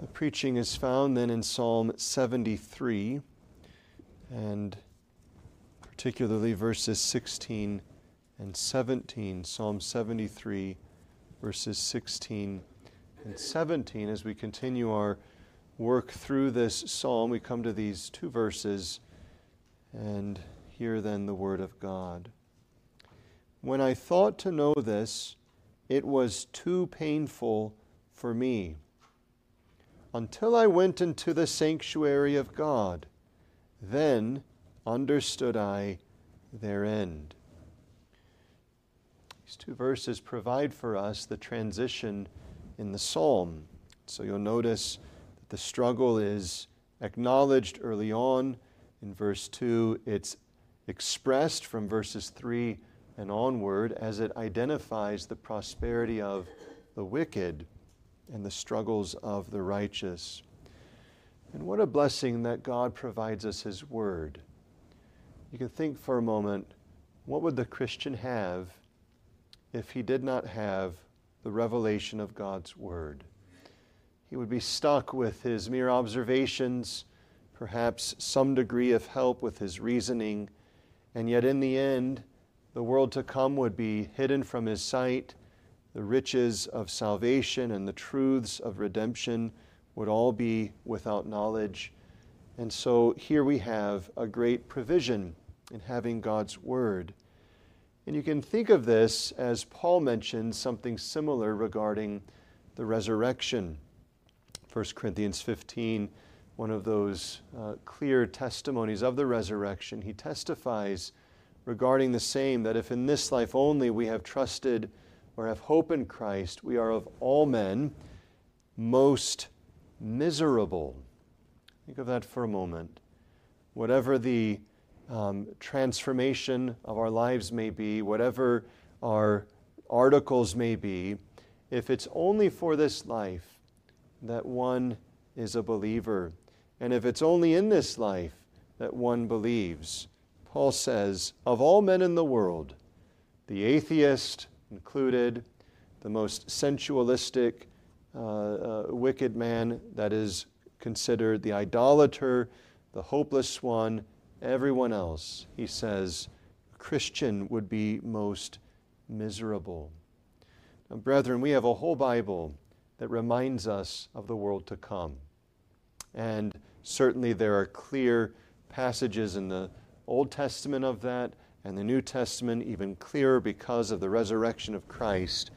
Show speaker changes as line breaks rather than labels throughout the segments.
The preaching is found then in Psalm 73 and particularly verses 16 and 17. Psalm 73, verses 16 and 17. As we continue our work through this psalm, we come to these two verses and hear then the word of God. When I thought to know this, it was too painful for me until I went into the sanctuary of God. Then understood I their end. These two verses provide for us the transition in the psalm. So you'll notice that the struggle is acknowledged early on. In verse 2, it's expressed from verses 3 and onward as it identifies the prosperity of the wicked and the struggles of the righteous. And what a blessing that God provides us His Word. You can think for a moment what would the Christian have if he did not have the revelation of God's Word? He would be stuck with his mere observations, perhaps some degree of help with his reasoning, and yet in the end, the world to come would be hidden from his sight. The riches of salvation and the truths of redemption would all be without knowledge. And so here we have a great provision in having God's Word. And you can think of this as Paul mentions something similar regarding the resurrection. 1 Corinthians 15, one of those uh, clear testimonies of the resurrection, he testifies regarding the same that if in this life only we have trusted or have hope in Christ, we are of all men most miserable. Think of that for a moment. Whatever the um, transformation of our lives may be, whatever our articles may be, if it's only for this life that one is a believer, and if it's only in this life that one believes, Paul says, of all men in the world, the atheist included, the most sensualistic, uh, uh, wicked man that is considered the idolater, the hopeless one, everyone else, he says, Christian would be most miserable. Now, brethren, we have a whole Bible that reminds us of the world to come. And certainly there are clear passages in the Old Testament of that, and the New Testament even clearer because of the resurrection of Christ.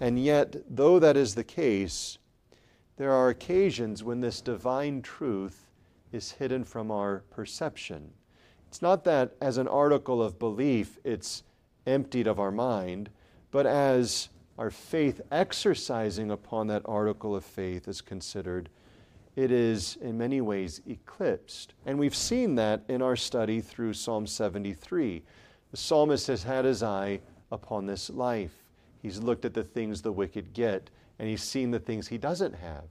And yet, though that is the case, there are occasions when this divine truth is hidden from our perception. It's not that as an article of belief it's emptied of our mind, but as our faith exercising upon that article of faith is considered, it is in many ways eclipsed. And we've seen that in our study through Psalm 73. The psalmist has had his eye upon this life. He's looked at the things the wicked get, and he's seen the things he doesn't have.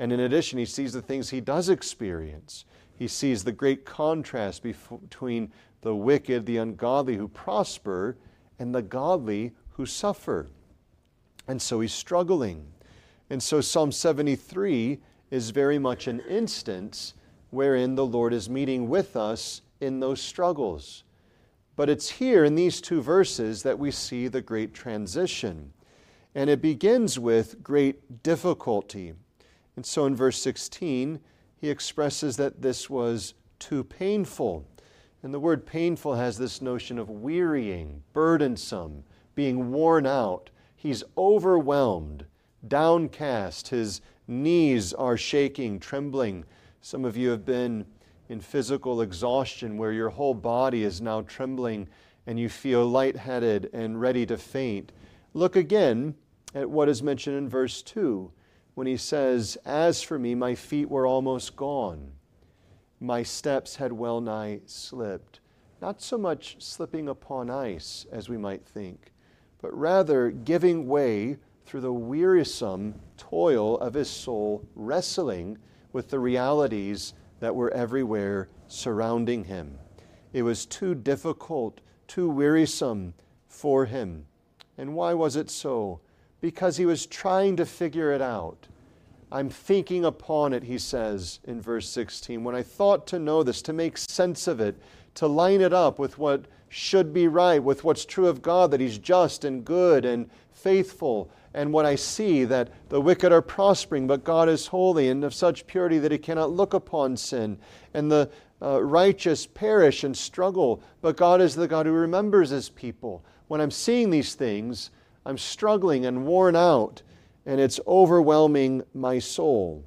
And in addition, he sees the things he does experience he sees the great contrast between the wicked, the ungodly who prosper, and the godly who suffer. And so he's struggling. And so Psalm 73 is very much an instance wherein the Lord is meeting with us in those struggles. But it's here in these two verses that we see the great transition. And it begins with great difficulty. And so in verse 16, he expresses that this was too painful. And the word painful has this notion of wearying, burdensome, being worn out. He's overwhelmed, downcast. His knees are shaking, trembling. Some of you have been in physical exhaustion where your whole body is now trembling and you feel lightheaded and ready to faint. Look again at what is mentioned in verse 2 when he says, As for me, my feet were almost gone. My steps had well nigh slipped. Not so much slipping upon ice as we might think, but rather giving way through the wearisome toil of his soul, wrestling with the realities that were everywhere surrounding him. It was too difficult, too wearisome for him. And why was it so? because he was trying to figure it out. I'm thinking upon it, he says in verse 16. When I thought to know this, to make sense of it, to line it up with what should be right, with what's true of God, that he's just and good and faithful, and what I see that the wicked are prospering, but God is holy and of such purity that he cannot look upon sin, and the uh, righteous perish and struggle, but God is the God who remembers his people. When I'm seeing these things, I'm struggling and worn out and it's overwhelming my soul.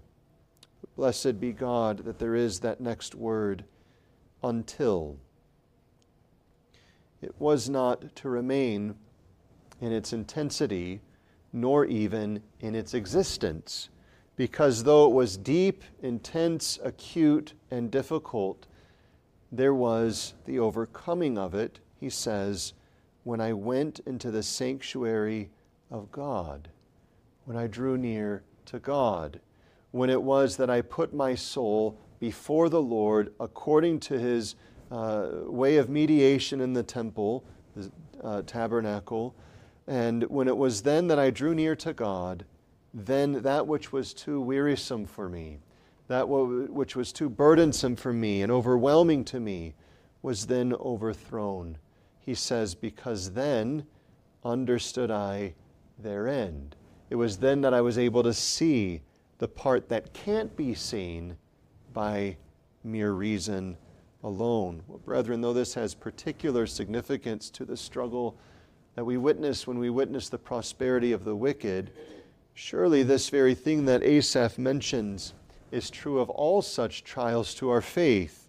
Blessed be God that there is that next word, until. It was not to remain in its intensity, nor even in its existence, because though it was deep, intense, acute, and difficult, there was the overcoming of it, he says, when I went into the sanctuary of God when I drew near to God, when it was that I put my soul before the Lord according to his uh, way of mediation in the temple, the uh, tabernacle, and when it was then that I drew near to God, then that which was too wearisome for me, that which was too burdensome for me and overwhelming to me, was then overthrown. He says, Because then understood I their end. It was then that I was able to see the part that can't be seen by mere reason alone. Well, brethren, though this has particular significance to the struggle that we witness when we witness the prosperity of the wicked, surely this very thing that Asaph mentions is true of all such trials to our faith.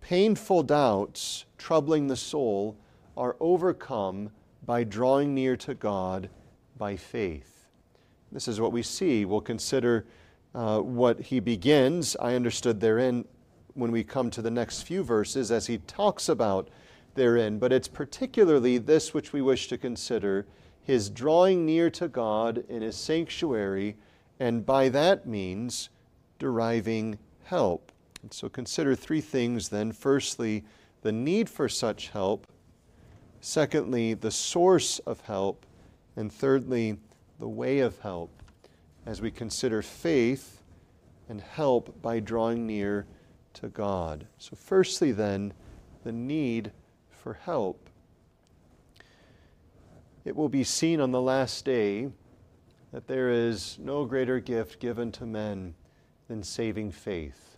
Painful doubts troubling the soul are overcome by drawing near to God by faith. This is what we see. We'll consider uh, what he begins. I understood therein when we come to the next few verses as he talks about therein. But it's particularly this which we wish to consider his drawing near to God in his sanctuary, and by that means deriving help. And so consider three things then. Firstly, the need for such help. Secondly, the source of help. And thirdly, the way of help as we consider faith and help by drawing near to God. So, firstly, then, the need for help. It will be seen on the last day that there is no greater gift given to men than saving faith.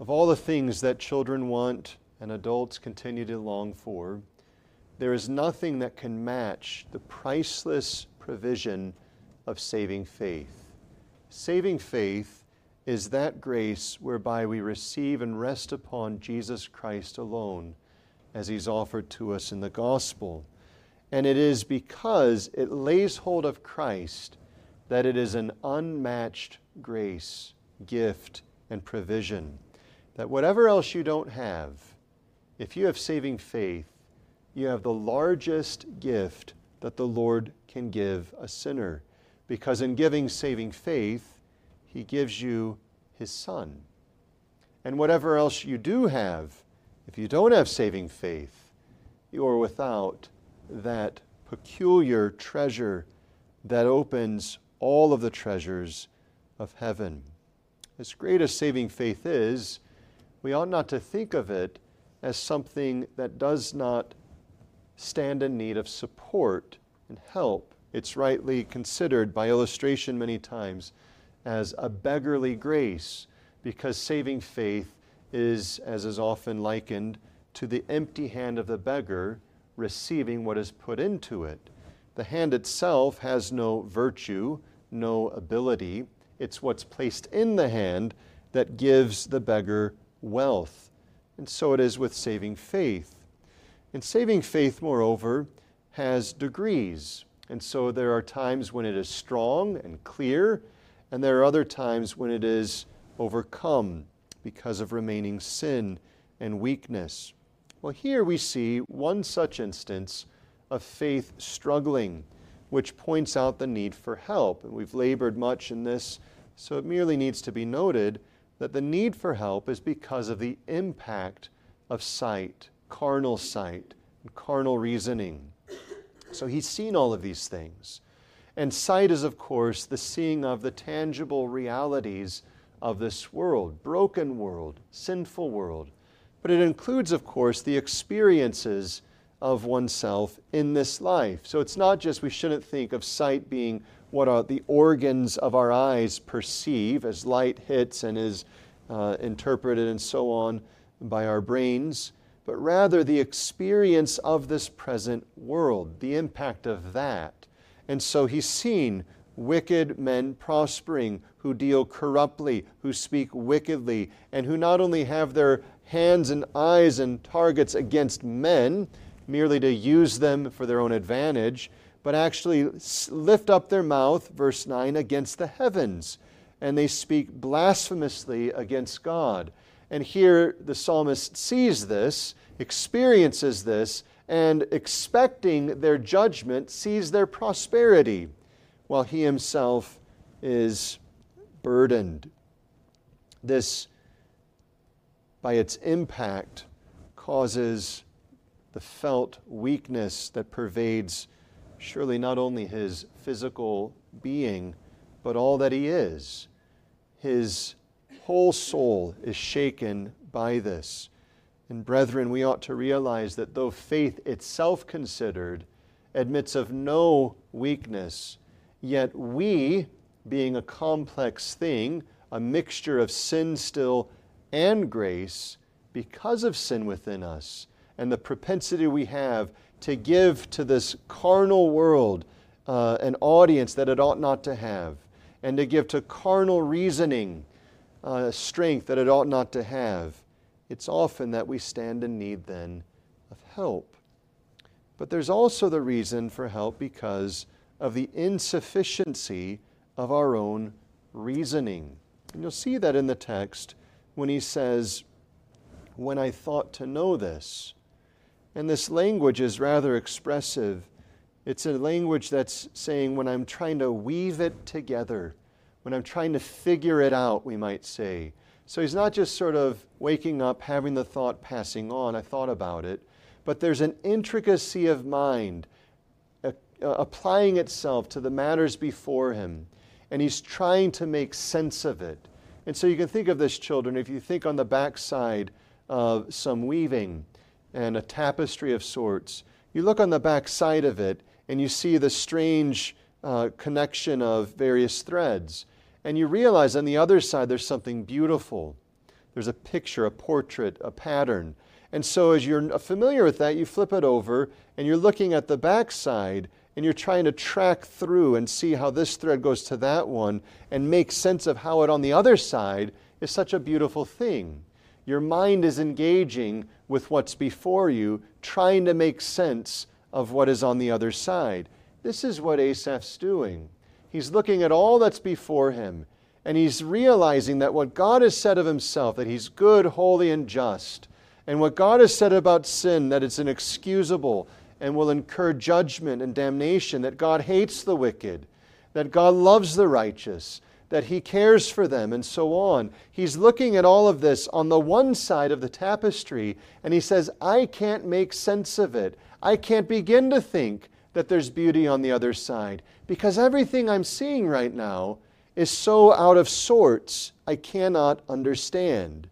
Of all the things that children want and adults continue to long for, there is nothing that can match the priceless provision of saving faith. Saving faith is that grace whereby we receive and rest upon Jesus Christ alone as he's offered to us in the gospel. And it is because it lays hold of Christ that it is an unmatched grace, gift, and provision. That whatever else you don't have, if you have saving faith, you have the largest gift that the Lord can give a sinner. Because in giving saving faith, He gives you His Son. And whatever else you do have, if you don't have saving faith, you are without that peculiar treasure that opens all of the treasures of heaven. As great as saving faith is, we ought not to think of it as something that does not stand in need of support and help. It's rightly considered by illustration many times as a beggarly grace because saving faith is, as is often likened, to the empty hand of the beggar receiving what is put into it. The hand itself has no virtue, no ability. It's what's placed in the hand that gives the beggar wealth. And so it is with saving faith. And saving faith, moreover, has degrees. And so there are times when it is strong and clear, and there are other times when it is overcome because of remaining sin and weakness. Well, here we see one such instance of faith struggling, which points out the need for help. And we've labored much in this, so it merely needs to be noted that the need for help is because of the impact of sight carnal sight and carnal reasoning. So he's seen all of these things. And sight is, of course, the seeing of the tangible realities of this world, broken world, sinful world. But it includes, of course, the experiences of oneself in this life. So it's not just we shouldn't think of sight being what are the organs of our eyes perceive as light hits and is uh, interpreted and so on by our brains, but rather the experience of this present world, the impact of that. And so he's seen wicked men prospering who deal corruptly, who speak wickedly, and who not only have their hands and eyes and targets against men, merely to use them for their own advantage, but actually lift up their mouth, verse 9, against the heavens. And they speak blasphemously against God. And here the psalmist sees this, experiences this, and expecting their judgment, sees their prosperity, while he himself is burdened. This, by its impact, causes the felt weakness that pervades surely not only his physical being, but all that he is. His whole soul is shaken by this. And brethren, we ought to realize that though faith itself considered admits of no weakness, yet we, being a complex thing, a mixture of sin still and grace, because of sin within us and the propensity we have to give to this carnal world uh, an audience that it ought not to have, and to give to carnal reasoning uh, strength that it ought not to have, it's often that we stand in need then of help. But there's also the reason for help because of the insufficiency of our own reasoning. And you'll see that in the text when he says, When I thought to know this, and this language is rather expressive. It's a language that's saying when I'm trying to weave it together, when I'm trying to figure it out, we might say. So he's not just sort of waking up, having the thought passing on, I thought about it, but there's an intricacy of mind applying itself to the matters before him, and he's trying to make sense of it. And so you can think of this, children, if you think on the backside of some weaving, and a tapestry of sorts. You look on the back side of it and you see the strange uh, connection of various threads. And you realize on the other side there's something beautiful. There's a picture, a portrait, a pattern. And so, as you're familiar with that, you flip it over and you're looking at the back side and you're trying to track through and see how this thread goes to that one and make sense of how it on the other side is such a beautiful thing. Your mind is engaging with what's before you, trying to make sense of what is on the other side. This is what Asaph's doing. He's looking at all that's before him, and he's realizing that what God has said of himself, that he's good, holy, and just, and what God has said about sin, that it's inexcusable and will incur judgment and damnation, that God hates the wicked, that God loves the righteous, that he cares for them, and so on. He's looking at all of this on the one side of the tapestry, and he says, I can't make sense of it. I can't begin to think that there's beauty on the other side because everything I'm seeing right now is so out of sorts, I cannot understand.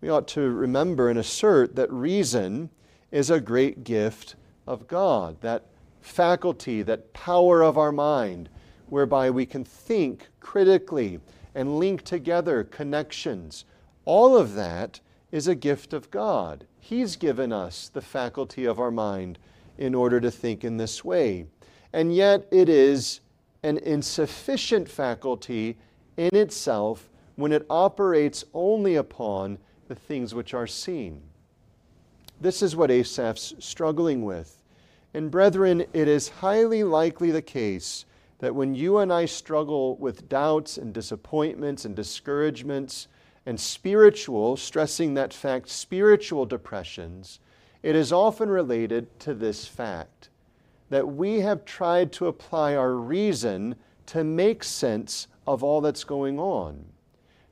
We ought to remember and assert that reason is a great gift of God, that faculty, that power of our mind whereby we can think critically and link together connections. All of that is a gift of God. He's given us the faculty of our mind in order to think in this way. And yet, it is an insufficient faculty in itself when it operates only upon the things which are seen. This is what Asaph's struggling with. And, brethren, it is highly likely the case that when you and I struggle with doubts and disappointments and discouragements and spiritual, stressing that fact, spiritual depressions, it is often related to this fact that we have tried to apply our reason to make sense of all that's going on,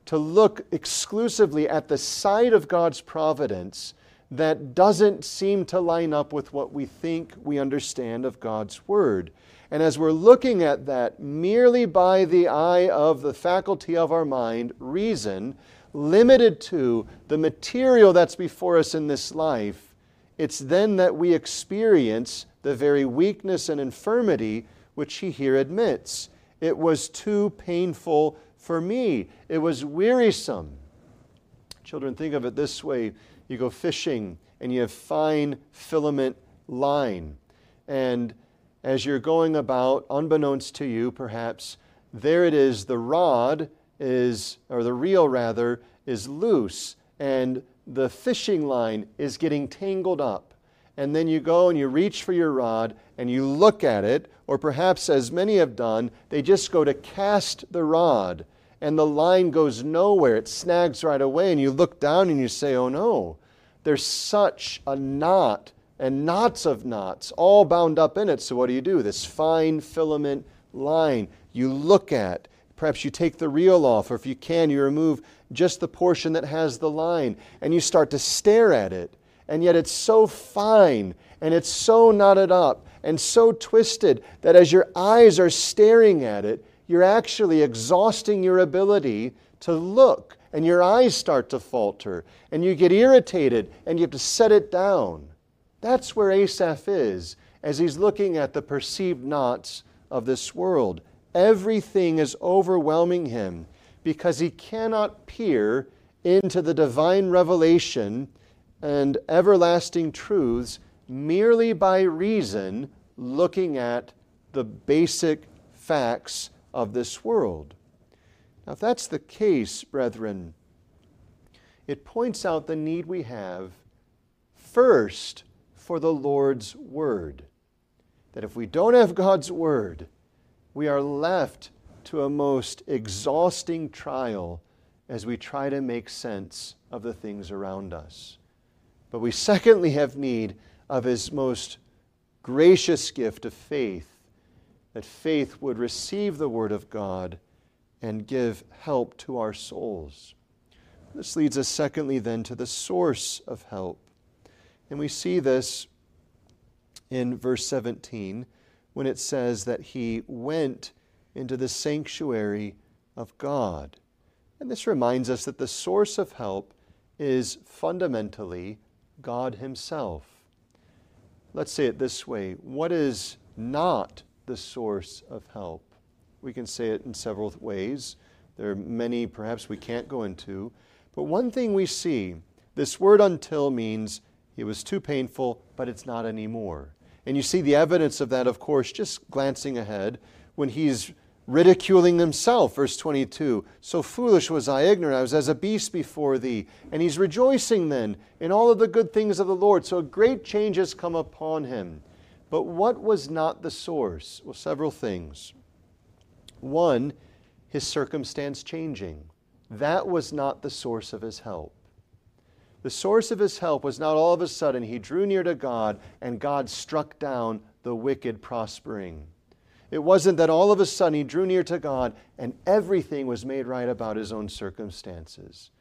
to look exclusively at the side of God's providence that doesn't seem to line up with what we think we understand of God's Word. And as we're looking at that merely by the eye of the faculty of our mind, reason, limited to the material that's before us in this life, it's then that we experience the very weakness and infirmity which he here admits. It was too painful for me, it was wearisome. Children, think of it this way you go fishing and you have fine filament line. And as you're going about, unbeknownst to you perhaps, there it is, the rod is, or the reel rather, is loose, and the fishing line is getting tangled up. And then you go and you reach for your rod and you look at it, or perhaps as many have done, they just go to cast the rod and the line goes nowhere. It snags right away, and you look down and you say, Oh no, there's such a knot and knots of knots all bound up in it. So, what do you do? This fine filament line you look at. Perhaps you take the reel off, or if you can, you remove just the portion that has the line, and you start to stare at it. And yet it's so fine, and it's so knotted up, and so twisted that as your eyes are staring at it, you're actually exhausting your ability to look, and your eyes start to falter, and you get irritated, and you have to set it down. That's where Asaph is as he's looking at the perceived knots of this world. Everything is overwhelming him because he cannot peer into the divine revelation and everlasting truths merely by reason looking at the basic facts of this world. Now, if that's the case, brethren, it points out the need we have first for the Lord's Word. That if we don't have God's Word, we are left to a most exhausting trial as we try to make sense of the things around us. But we secondly have need of His most gracious gift of faith, that faith would receive the Word of God and give help to our souls. This leads us, secondly, then, to the source of help. And we see this in verse 17 when it says that he went into the sanctuary of God. And this reminds us that the source of help is fundamentally God Himself. Let's say it this way what is not the source of help? We can say it in several ways. There are many, perhaps, we can't go into. But one thing we see this word until means it was too painful, but it's not anymore. And you see the evidence of that, of course, just glancing ahead when he's ridiculing himself. Verse 22 So foolish was I, ignorant, I was as a beast before thee. And he's rejoicing then in all of the good things of the Lord. So a great change has come upon him. But what was not the source? Well, several things. One, his circumstance changing. That was not the source of his help. The source of his help was not all of a sudden he drew near to God and God struck down the wicked prospering. It wasn't that all of a sudden he drew near to God and everything was made right about his own circumstances.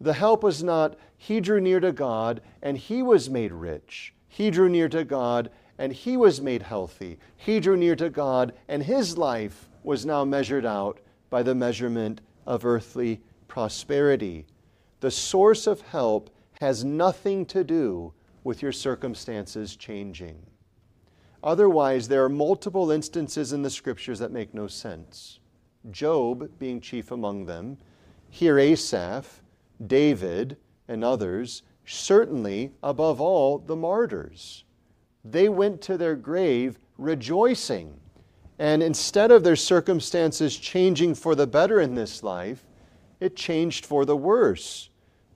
The help was not he drew near to God and he was made rich. He drew near to God and he was made healthy. He drew near to God and his life was now measured out by the measurement of earthly prosperity the source of help has nothing to do with your circumstances changing. Otherwise, there are multiple instances in the scriptures that make no sense. Job being chief among them, here Asaph, David, and others, certainly, above all, the martyrs. They went to their grave rejoicing. And instead of their circumstances changing for the better in this life, it changed for the worse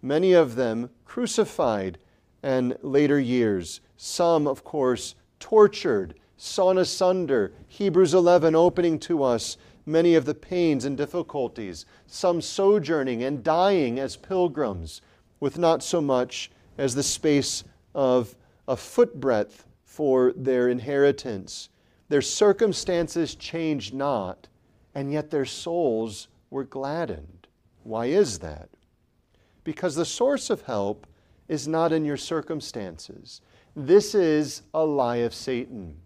many of them crucified and later years. Some, of course, tortured, sawn asunder. Hebrews 11 opening to us many of the pains and difficulties. Some sojourning and dying as pilgrims, with not so much as the space of a footbreadth for their inheritance. Their circumstances changed not, and yet their souls were gladdened. Why is that? because the source of help is not in your circumstances. This is a lie of Satan.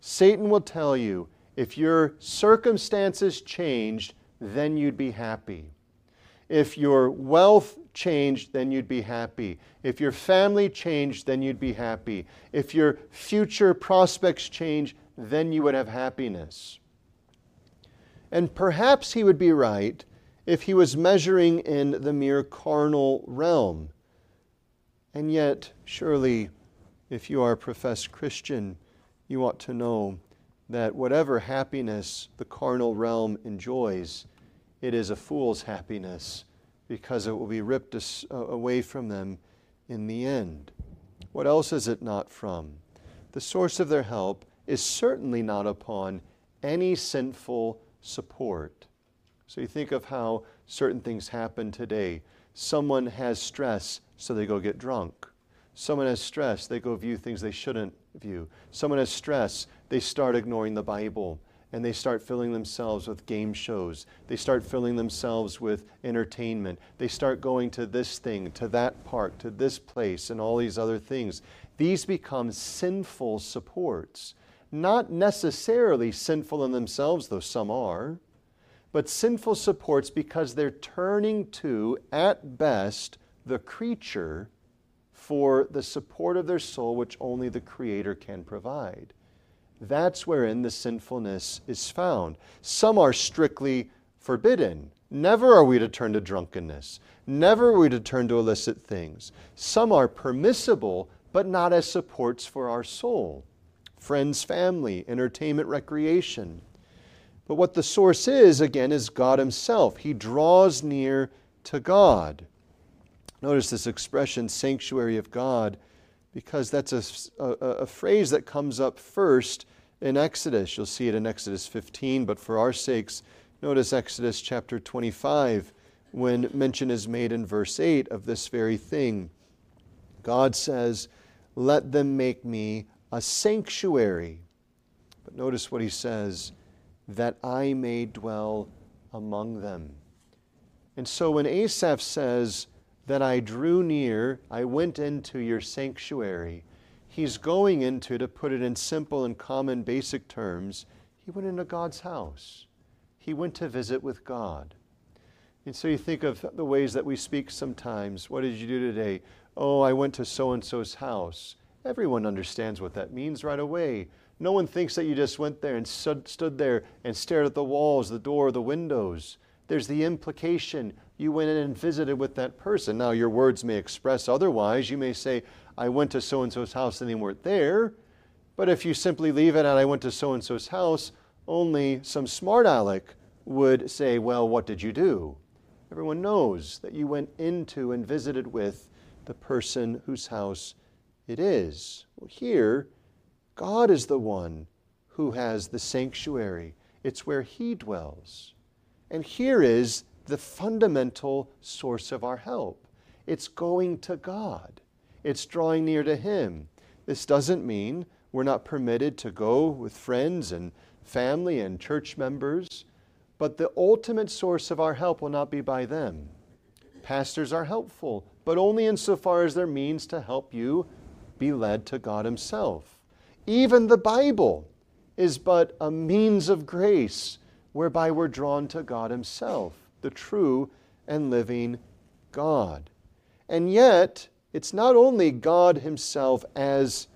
Satan will tell you if your circumstances changed, then you'd be happy. If your wealth changed, then you'd be happy. If your family changed, then you'd be happy. If your future prospects change, then you would have happiness. And perhaps he would be right if he was measuring in the mere carnal realm. And yet, surely, if you are a professed Christian, you ought to know that whatever happiness the carnal realm enjoys, it is a fool's happiness because it will be ripped uh, away from them in the end. What else is it not from? The source of their help is certainly not upon any sinful support. So you think of how certain things happen today. Someone has stress, so they go get drunk. Someone has stress, they go view things they shouldn't view. Someone has stress, they start ignoring the Bible and they start filling themselves with game shows. They start filling themselves with entertainment. They start going to this thing, to that park, to this place, and all these other things. These become sinful supports. Not necessarily sinful in themselves, though some are, but sinful supports because they're turning to, at best, the creature for the support of their soul, which only the Creator can provide. That's wherein the sinfulness is found. Some are strictly forbidden. Never are we to turn to drunkenness. Never are we to turn to illicit things. Some are permissible, but not as supports for our soul. Friends, family, entertainment, recreation. But what the source is, again, is God Himself. He draws near to God. Notice this expression, sanctuary of God because that's a, a, a, phrase that comes up first in Exodus. You'll see it in Exodus 15, but for our sakes, notice Exodus chapter 25 when mention is made in verse 8 of this very thing. God says, Let them make me a sanctuary. But notice what he says, that I may dwell among them. And so when Asaph says, that I drew near, I went into your sanctuary. He's going into, to put it in simple and common basic terms, he went into God's house. He went to visit with God. And so you think of the ways that we speak sometimes. What did you do today? Oh, I went to so and so's house. Everyone understands what that means right away. No one thinks that you just went there and stood, there and stared at the walls, the door, the windows. There's the implication you went in and visited with that person. Now, your words may express otherwise. You may say, I went to so and so's house and they weren't there. But if you simply leave it at, I went to so and so's house, only some smart aleck would say, Well, what did you do? Everyone knows that you went into and visited with the person whose house it is. Well, here, God is the one who has the sanctuary, it's where He dwells. And here is the fundamental source of our help. It's going to God, it's drawing near to Him. This doesn't mean we're not permitted to go with friends and family and church members, but the ultimate source of our help will not be by them. Pastors are helpful, but only insofar as their means to help you be led to God Himself. Even the Bible is but a means of grace whereby we're drawn to God Himself the true and living God. And yet, it's not only God Himself as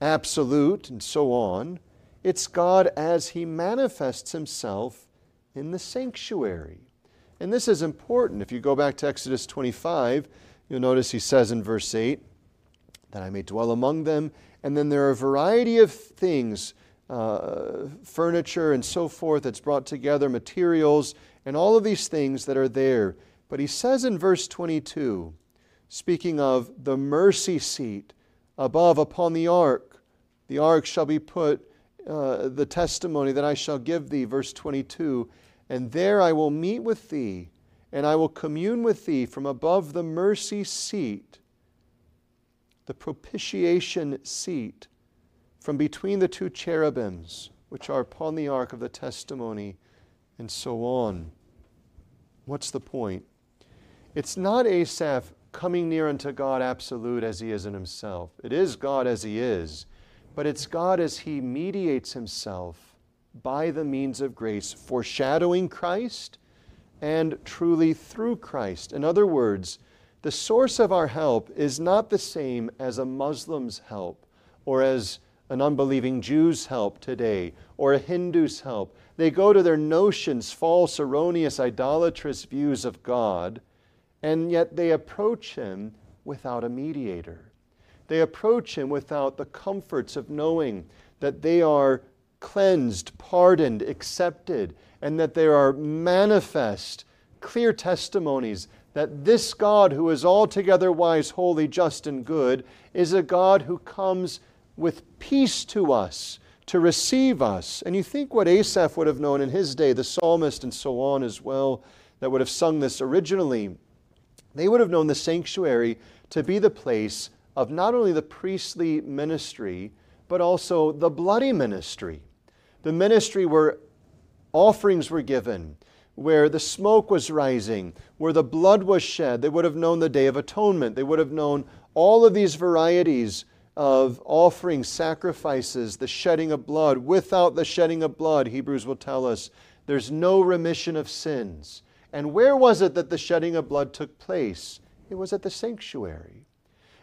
absolute and so on, it's God as He manifests Himself in the sanctuary. And this is important. If you go back to Exodus 25, you'll notice He says in verse 8, that I may dwell among them. And then there are a variety of things, uh, furniture and so forth, that's brought together, materials and all of these things that are there. But he says in verse 22, speaking of the mercy seat above upon the ark, the ark shall be put uh, the testimony that I shall give thee, verse 22, and there I will meet with thee, and I will commune with thee from above the mercy seat, the propitiation seat, from between the two cherubims, which are upon the ark of the testimony and so on. What's the point? It's not Asaph coming near unto God absolute as he is in himself. It is God as he is. but it's God as He mediates Himself by the means of grace, foreshadowing Christ and truly through Christ. In other words, the source of our help is not the same as a Muslim's help or as an unbelieving Jew's help today or a Hindu's help. They go to their notions, false, erroneous, idolatrous views of God, and yet they approach Him without a mediator. They approach Him without the comforts of knowing that they are cleansed, pardoned, accepted, and that there are manifest, clear testimonies that this God, who is altogether wise, holy, just, and good, is a God who comes with peace to us, to receive us. And you think what Asaph would have known in his day, the psalmist and so on as well, that would have sung this originally, they would have known the sanctuary to be the place of not only the priestly ministry, but also the bloody ministry. The ministry where offerings were given, where the smoke was rising, where the blood was shed. They would have known the Day of Atonement. They would have known all of these varieties of offering sacrifices, the shedding of blood. Without the shedding of blood, Hebrews will tell us, there's no remission of sins. And where was it that the shedding of blood took place? It was at the sanctuary.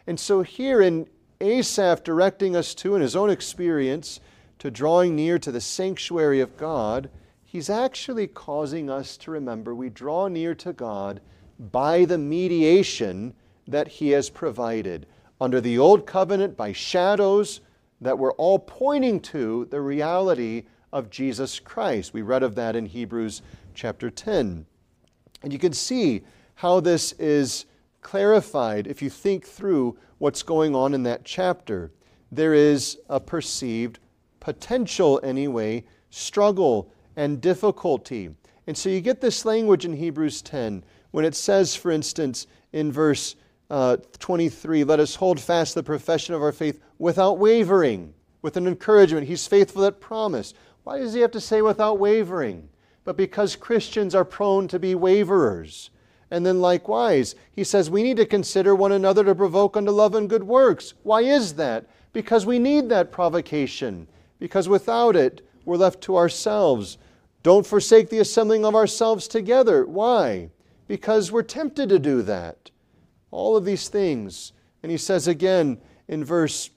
And so, here in Asaph directing us to, in his own experience, to drawing near to the sanctuary of God, he's actually causing us to remember we draw near to God by the mediation that he has provided. Under the old covenant, by shadows that were all pointing to the reality of Jesus Christ. We read of that in Hebrews chapter 10. And you can see how this is clarified if you think through what's going on in that chapter. There is a perceived potential, anyway, struggle and difficulty. And so you get this language in Hebrews 10 when it says, for instance, in verse uh, 23, let us hold fast the profession of our faith without wavering, with an encouragement. He's faithful that promise. Why does he have to say without wavering? But because Christians are prone to be waverers. And then likewise, he says we need to consider one another to provoke unto love and good works. Why is that? Because we need that provocation. Because without it, we're left to ourselves. Don't forsake the assembling of ourselves together. Why? Because we're tempted to do that. All of these things. And he says again in verse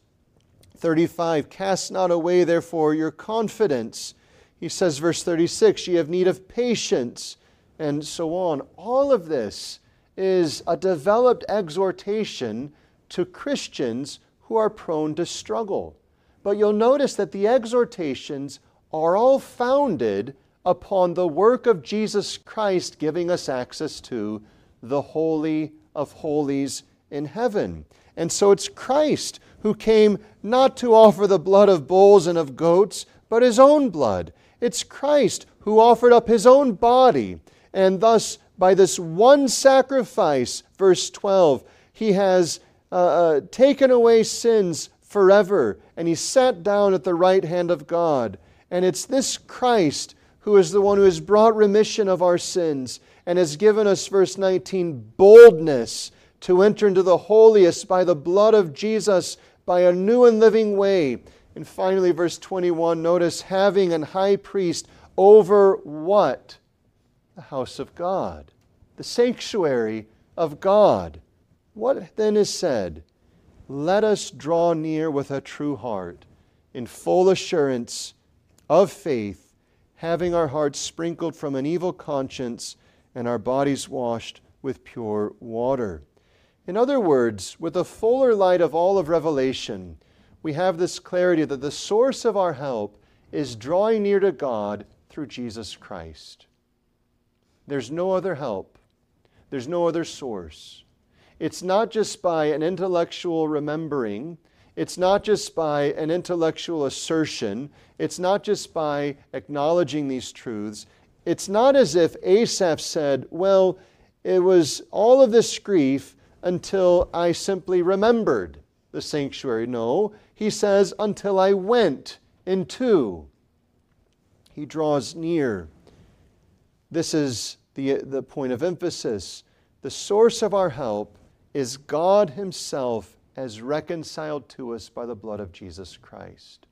35 Cast not away, therefore, your confidence. He says, verse 36, ye have need of patience, and so on. All of this is a developed exhortation to Christians who are prone to struggle. But you'll notice that the exhortations are all founded upon the work of Jesus Christ giving us access to the Holy of Holies in heaven. And so it's Christ who came not to offer the blood of bulls and of goats, but his own blood. It's Christ who offered up his own body. And thus, by this one sacrifice, verse 12, he has uh, uh, taken away sins forever, and he sat down at the right hand of God. And it's this Christ who is the one who has brought remission of our sins and has given us, verse 19, boldness to enter into the holiest by the blood of Jesus, by a new and living way. And finally, verse 21, notice having an high priest over what? The house of God, the sanctuary of God. What then is said? Let us draw near with a true heart, in full assurance of faith, having our hearts sprinkled from an evil conscience and our bodies washed with pure water. In other words, with the fuller light of all of Revelation, we have this clarity that the source of our help is drawing near to God through Jesus Christ. There's no other help, there's no other source. It's not just by an intellectual remembering it's not just by an intellectual assertion, it's not just by acknowledging these truths. It's not as if Asaph said, Well, it was all of this grief until I simply remembered the sanctuary. No, he says, Until I went into. He draws near. This is the, the point of emphasis. The source of our help is God Himself as reconciled to us by the blood of Jesus Christ.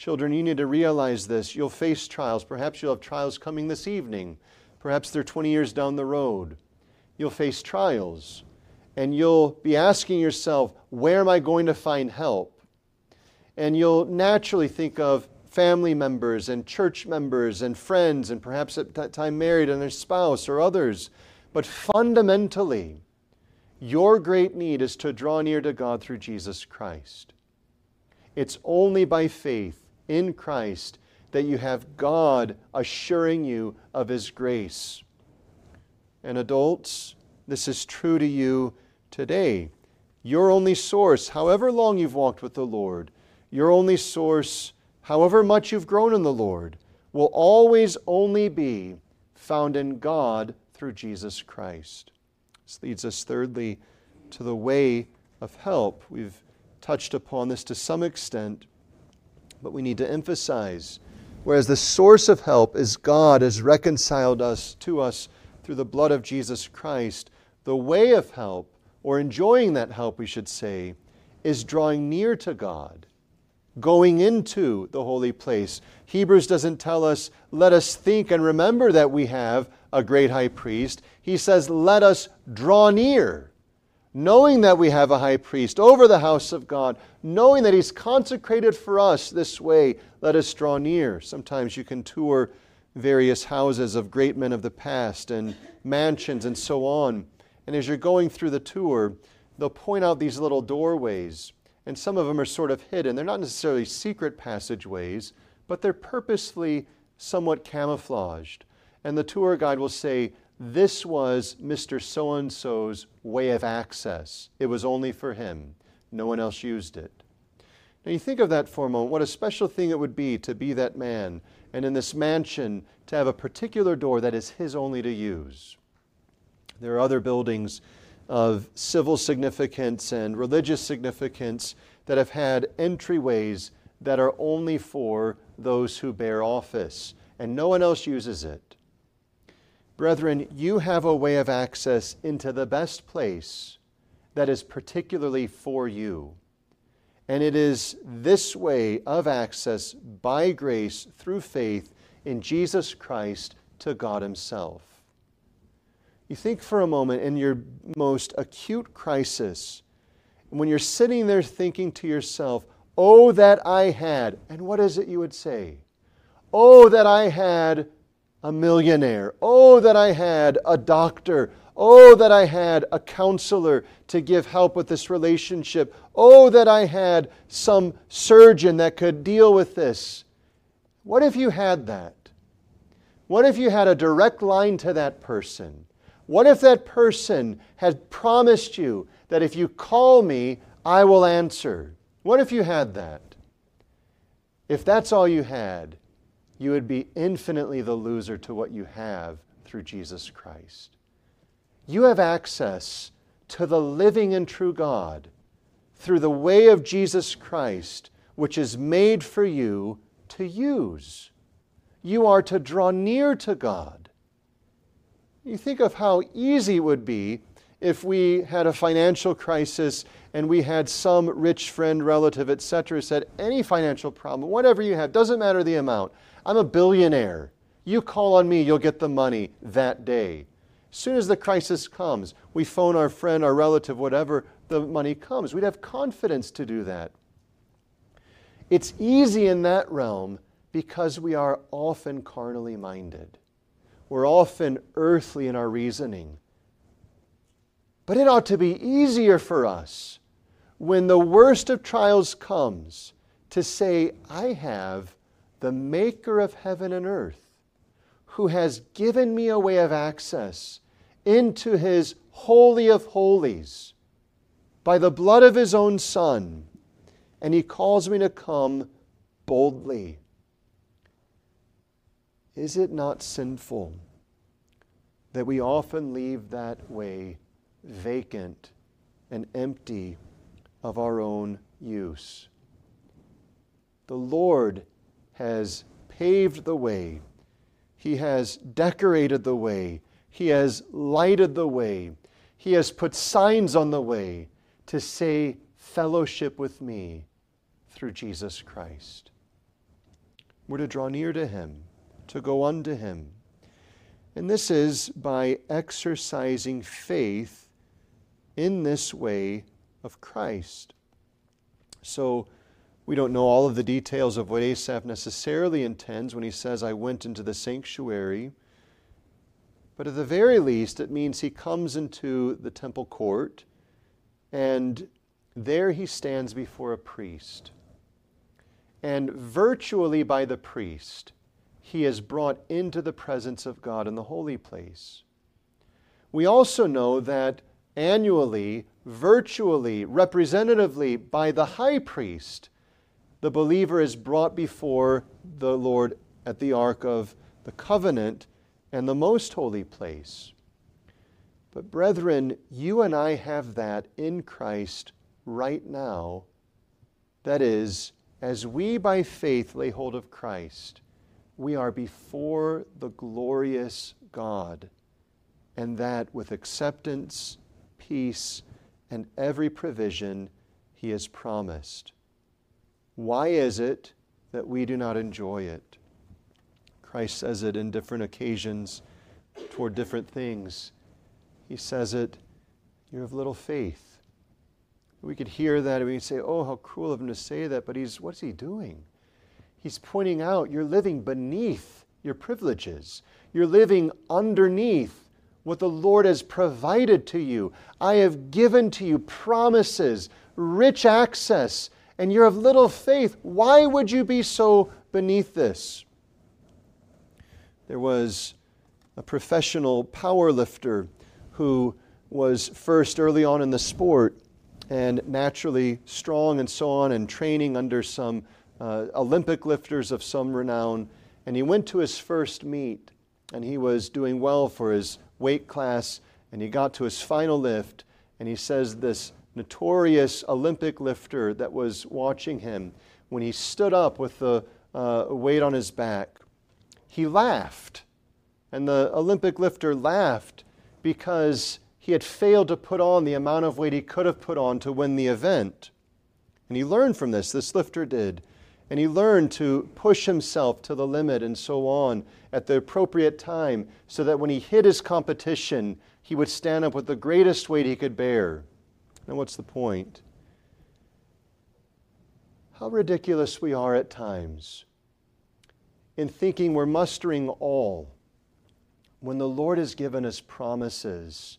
Children, you need to realize this. You'll face trials. Perhaps you'll have trials coming this evening. Perhaps they're 20 years down the road. You'll face trials, and you'll be asking yourself, where am I going to find help? And you'll naturally think of family members and church members and friends, and perhaps at that time married and their spouse or others. But fundamentally, your great need is to draw near to God through Jesus Christ. It's only by faith in Christ that you have God assuring you of His grace. And adults, this is true to you today. Your only source, however long you've walked with the Lord, your only source, however much you've grown in the Lord, will always only be found in God through Jesus Christ. This leads us, thirdly, to the way of help. We've touched upon this to some extent, but we need to emphasize whereas the source of help is God has reconciled us to us through the blood of Jesus Christ, the way of help, or enjoying that help, we should say, is drawing near to God, going into the holy place. Hebrews doesn't tell us, let us think and remember that we have a great high priest. He says, let us draw near knowing that we have a high priest over the house of God, knowing that he's consecrated for us this way, let us draw near. Sometimes you can tour various houses of great men of the past and mansions and so on. And as you're going through the tour, they'll point out these little doorways. And some of them are sort of hidden. They're not necessarily secret passageways, but they're purposely somewhat camouflaged. And the tour guide will say, this was Mr. So and so's way of access. It was only for him, no one else used it. Now, you think of that for a moment, what a special thing it would be to be that man, and in this mansion to have a particular door that is his only to use. There are other buildings of civil significance and religious significance that have had entryways that are only for those who bear office, and no one else uses it. Brethren, you have a way of access into the best place that is particularly for you. And it is this way of access by grace through faith in Jesus Christ to God Himself. You think for a moment in your most acute crisis, when you're sitting there thinking to yourself, Oh, that I had, and what is it you would say? Oh, that I had a millionaire. Oh, that I had a doctor. Oh, that I had a counselor to give help with this relationship. Oh, that I had some surgeon that could deal with this. What if you had that? What if you had a direct line to that person? What if that person had promised you that if you call me, I will answer? What if you had that? If that's all you had, you would be infinitely the loser to what you have through Jesus Christ. You have access to the living and true God through the way of Jesus Christ, which is made for you to use. You are to draw near to God. You think of how easy it would be if we had a financial crisis and we had some rich friend, relative, etc., said, any financial problem, whatever you have, doesn't matter the amount, I'm a billionaire. You call on me, you'll get the money that day. As soon as the crisis comes, we phone our friend, our relative, whatever, the money comes. We'd have confidence to do that. It's easy in that realm because we are often carnally minded. We're often earthly in our reasoning. But it ought to be easier for us when the worst of trials comes to say, I have the maker of heaven and earth, who has given me a way of access into his holy of holies by the blood of his own Son, and he calls me to come boldly. Is it not sinful that we often leave that way vacant and empty of our own use? The Lord has paved the way, He has decorated the way, He has lighted the way, He has put signs on the way to say fellowship with me through Jesus Christ. We're to draw near to him, to go unto him. And this is by exercising faith in this way of Christ. So, we don't know all of the details of what Asaph necessarily intends when he says, I went into the sanctuary. But at the very least, it means he comes into the temple court and there he stands before a priest. And virtually by the priest, he is brought into the presence of God in the holy place. We also know that annually, virtually, representatively by the high priest, the believer is brought before the Lord at the Ark of the Covenant and the most holy place. But, brethren, you and I have that in Christ right now. That is, as we by faith lay hold of Christ, we are before the glorious God, and that with acceptance, peace, and every provision He has promised. Why is it that we do not enjoy it? Christ says it in different occasions toward different things. He says it, you have little faith. We could hear that and we'd say, oh, how cruel of him to say that, but he's, what's he doing? He's pointing out you're living beneath your privileges. You're living underneath what the Lord has provided to you. I have given to you promises, rich access and you're of little faith, why would you be so beneath this? There was a professional power lifter who was first early on in the sport and naturally strong and so on, and training under some uh, Olympic lifters of some renown. And he went to his first meet, and he was doing well for his weight class, and he got to his final lift, and he says this notorious Olympic lifter that was watching him, when he stood up with the uh, weight on his back, he laughed. And the Olympic lifter laughed because he had failed to put on the amount of weight he could have put on to win the event. And he learned from this, this lifter did. And he learned to push himself to the limit and so on at the appropriate time so that when he hit his competition, he would stand up with the greatest weight he could bear. Now, what's the point? How ridiculous we are at times in thinking we're mustering all when the Lord has given us promises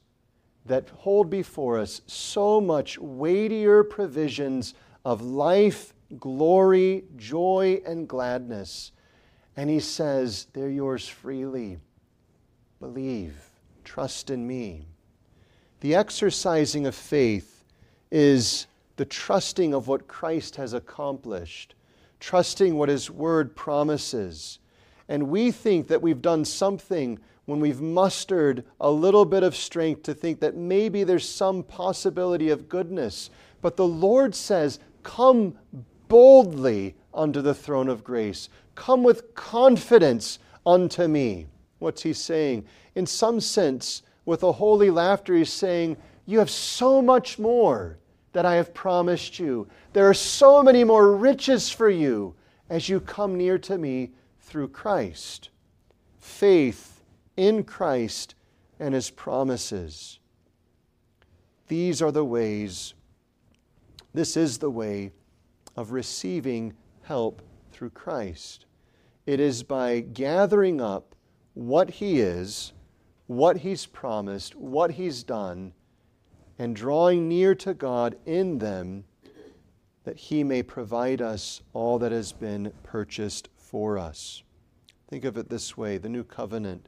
that hold before us so much weightier provisions of life, glory, joy, and gladness. And He says, They're yours freely. Believe, trust in me. The exercising of faith is the trusting of what Christ has accomplished, trusting what His Word promises. And we think that we've done something when we've mustered a little bit of strength to think that maybe there's some possibility of goodness. But the Lord says, Come boldly unto the throne of grace. Come with confidence unto me. What's he saying? In some sense, with a holy laughter, he's saying, You have so much more that I have promised you. There are so many more riches for you as you come near to me through Christ. Faith in Christ and his promises. These are the ways, this is the way of receiving help through Christ. It is by gathering up what he is, what he's promised, what he's done and drawing near to God in them, that He may provide us all that has been purchased for us. Think of it this way the new covenant,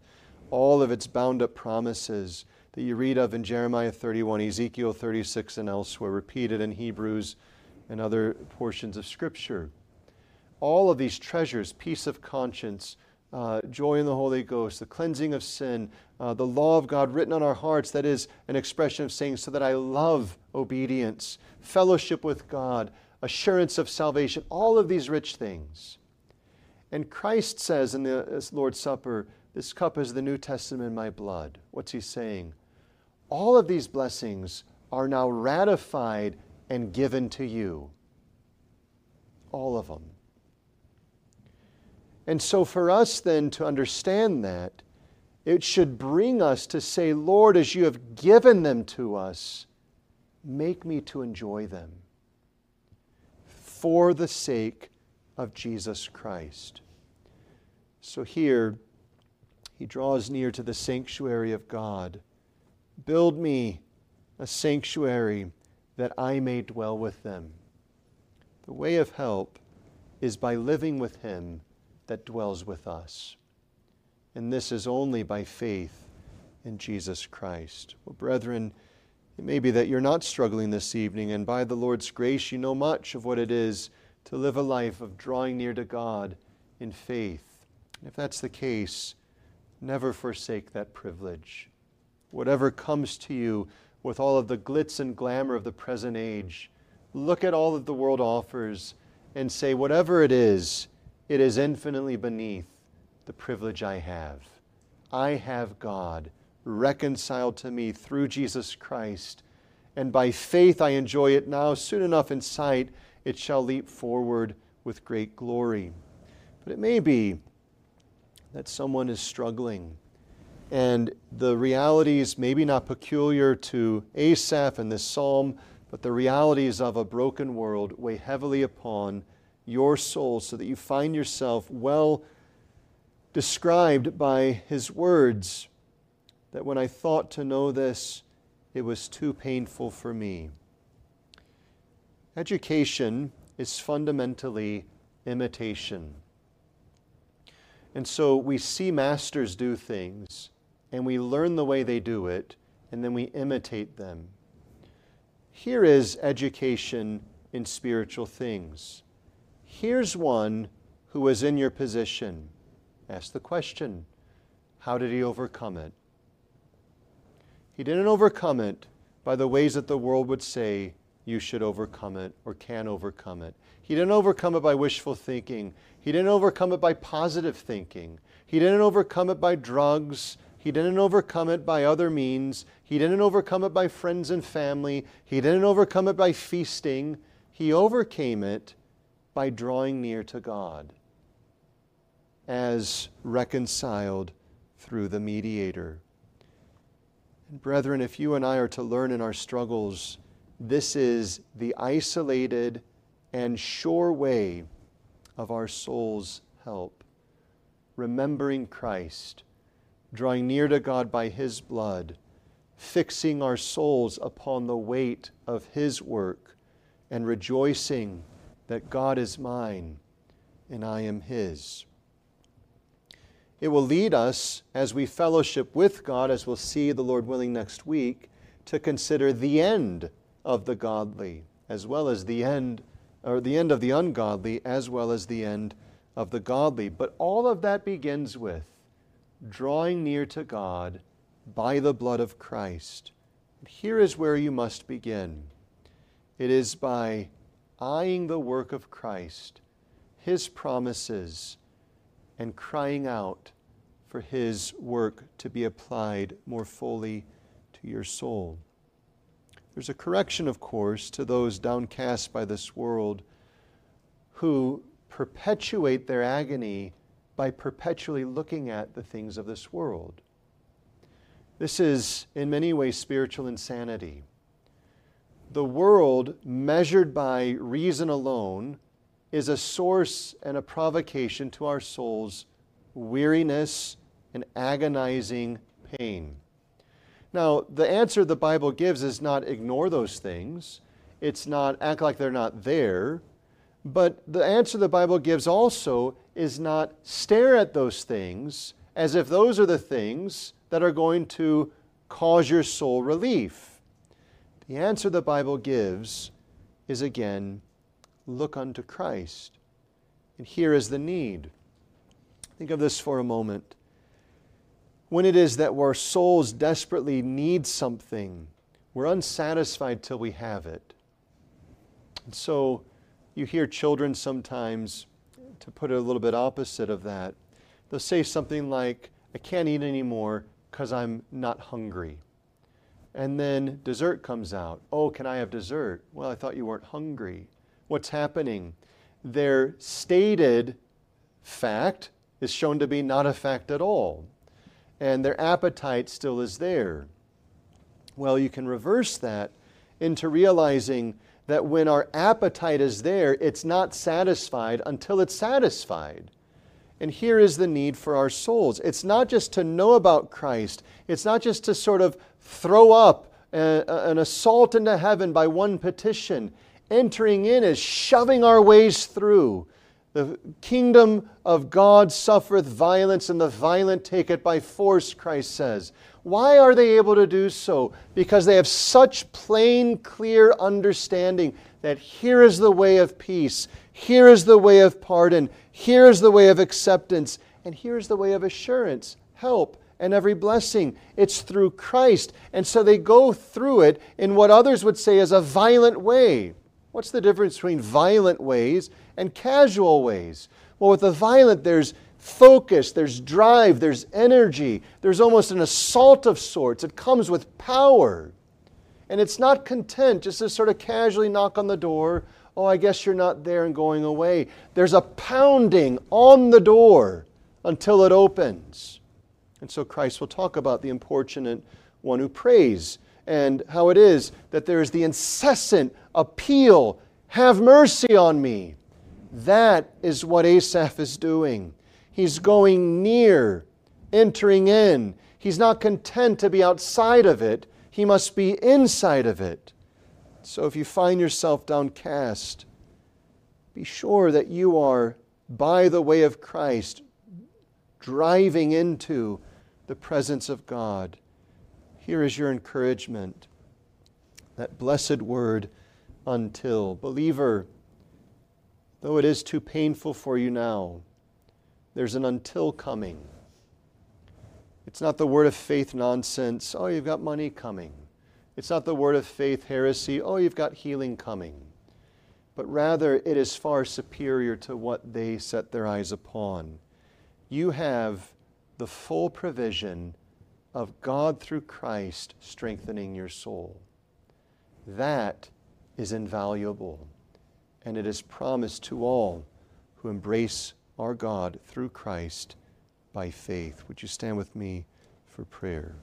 all of its bound up promises that you read of in Jeremiah 31, Ezekiel 36, and elsewhere, repeated in Hebrews and other portions of Scripture. All of these treasures, peace of conscience, uh, joy in the Holy Ghost, the cleansing of sin, uh, the law of God written on our hearts, that is an expression of saying, so that I love obedience, fellowship with God, assurance of salvation, all of these rich things. And Christ says in the Lord's Supper, This cup is the New Testament in my blood. What's he saying? All of these blessings are now ratified and given to you. All of them. And so, for us then to understand that, it should bring us to say, Lord, as you have given them to us, make me to enjoy them for the sake of Jesus Christ. So here, he draws near to the sanctuary of God. Build me a sanctuary that I may dwell with them. The way of help is by living with him that dwells with us. And this is only by faith in Jesus Christ. Well, brethren, it may be that you're not struggling this evening, and by the Lord's grace, you know much of what it is to live a life of drawing near to God in faith. And if that's the case, never forsake that privilege. Whatever comes to you with all of the glitz and glamour of the present age, look at all that the world offers and say, whatever it is, it is infinitely beneath the privilege I have. I have God reconciled to me through Jesus Christ, and by faith I enjoy it now. Soon enough in sight, it shall leap forward with great glory. But it may be that someone is struggling, and the realities, maybe not peculiar to Asaph and this psalm, but the realities of a broken world weigh heavily upon your soul so that you find yourself well described by his words that when I thought to know this, it was too painful for me. Education is fundamentally imitation. And so we see masters do things, and we learn the way they do it, and then we imitate them. Here is education in spiritual things. Here's one who was in your position. Ask the question how did he overcome it? He didn't overcome it by the ways that the world would say you should overcome it or can overcome it. He didn't overcome it by wishful thinking. He didn't overcome it by positive thinking. He didn't overcome it by drugs. He didn't overcome it by other means. He didn't overcome it by friends and family. He didn't overcome it by feasting. He overcame it by drawing near to God as reconciled through the mediator. And brethren, if you and I are to learn in our struggles, this is the isolated and sure way of our soul's help. Remembering Christ, drawing near to God by His blood, fixing our souls upon the weight of His work, and rejoicing that God is mine and I am His. It will lead us, as we fellowship with God, as we'll see the Lord willing next week, to consider the end of the godly, as well as the end, or the end of the ungodly, as well as the end of the godly. But all of that begins with drawing near to God by the blood of Christ. here is where you must begin. It is by eyeing the work of Christ, His promises, and crying out for His work to be applied more fully to your soul. There's a correction, of course, to those downcast by this world who perpetuate their agony by perpetually looking at the things of this world. This is, in many ways, spiritual insanity. The world, measured by reason alone, is a source and a provocation to our souls' weariness and agonizing pain. Now, the answer the Bible gives is not ignore those things, it's not act like they're not there. But the answer the Bible gives also is not stare at those things as if those are the things that are going to cause your soul relief. The answer the Bible gives is again, look unto Christ. And here is the need. Think of this for a moment when it is that our souls desperately need something, we're unsatisfied till we have it. And so you hear children sometimes, to put it a little bit opposite of that, they'll say something like, I can't eat anymore because I'm not hungry. And then dessert comes out. Oh, can I have dessert? Well, I thought you weren't hungry. What's happening? Their stated fact is shown to be not a fact at all, and their appetite still is there. Well, you can reverse that into realizing that when our appetite is there, it's not satisfied until it's satisfied. And here is the need for our souls. It's not just to know about Christ, it's not just to sort of throw up an assault into heaven by one petition. Entering in is shoving our ways through. The kingdom of God suffereth violence, and the violent take it by force, Christ says. Why are they able to do so? Because they have such plain, clear understanding that here is the way of peace, here is the way of pardon, here is the way of acceptance, and here is the way of assurance, help, and every blessing. It's through Christ. And so they go through it in what others would say is a violent way. What's the difference between violent ways and casual ways? Well, with the violent, there's focus, there's drive, there's energy, there's almost an assault of sorts. It comes with power. And it's not content just to sort of casually knock on the door. Oh, I guess you're not there and going away. There's a pounding on the door until it opens. And so Christ will talk about the importunate one who prays and how it is that there is the incessant appeal have mercy on me. That is what Asaph is doing. He's going near, entering in. He's not content to be outside of it, he must be inside of it. So if you find yourself downcast, be sure that you are, by the way of Christ, driving into the presence of God. Here is your encouragement that blessed word, until. Believer, though it is too painful for you now, there's an until coming. It's not the word of faith nonsense, oh, you've got money coming. It's not the word of faith heresy, oh, you've got healing coming. But rather, it is far superior to what they set their eyes upon. You have the full provision of God through Christ strengthening your soul. That is invaluable, and it is promised to all who embrace our God through Christ by faith. Would you stand with me for prayer?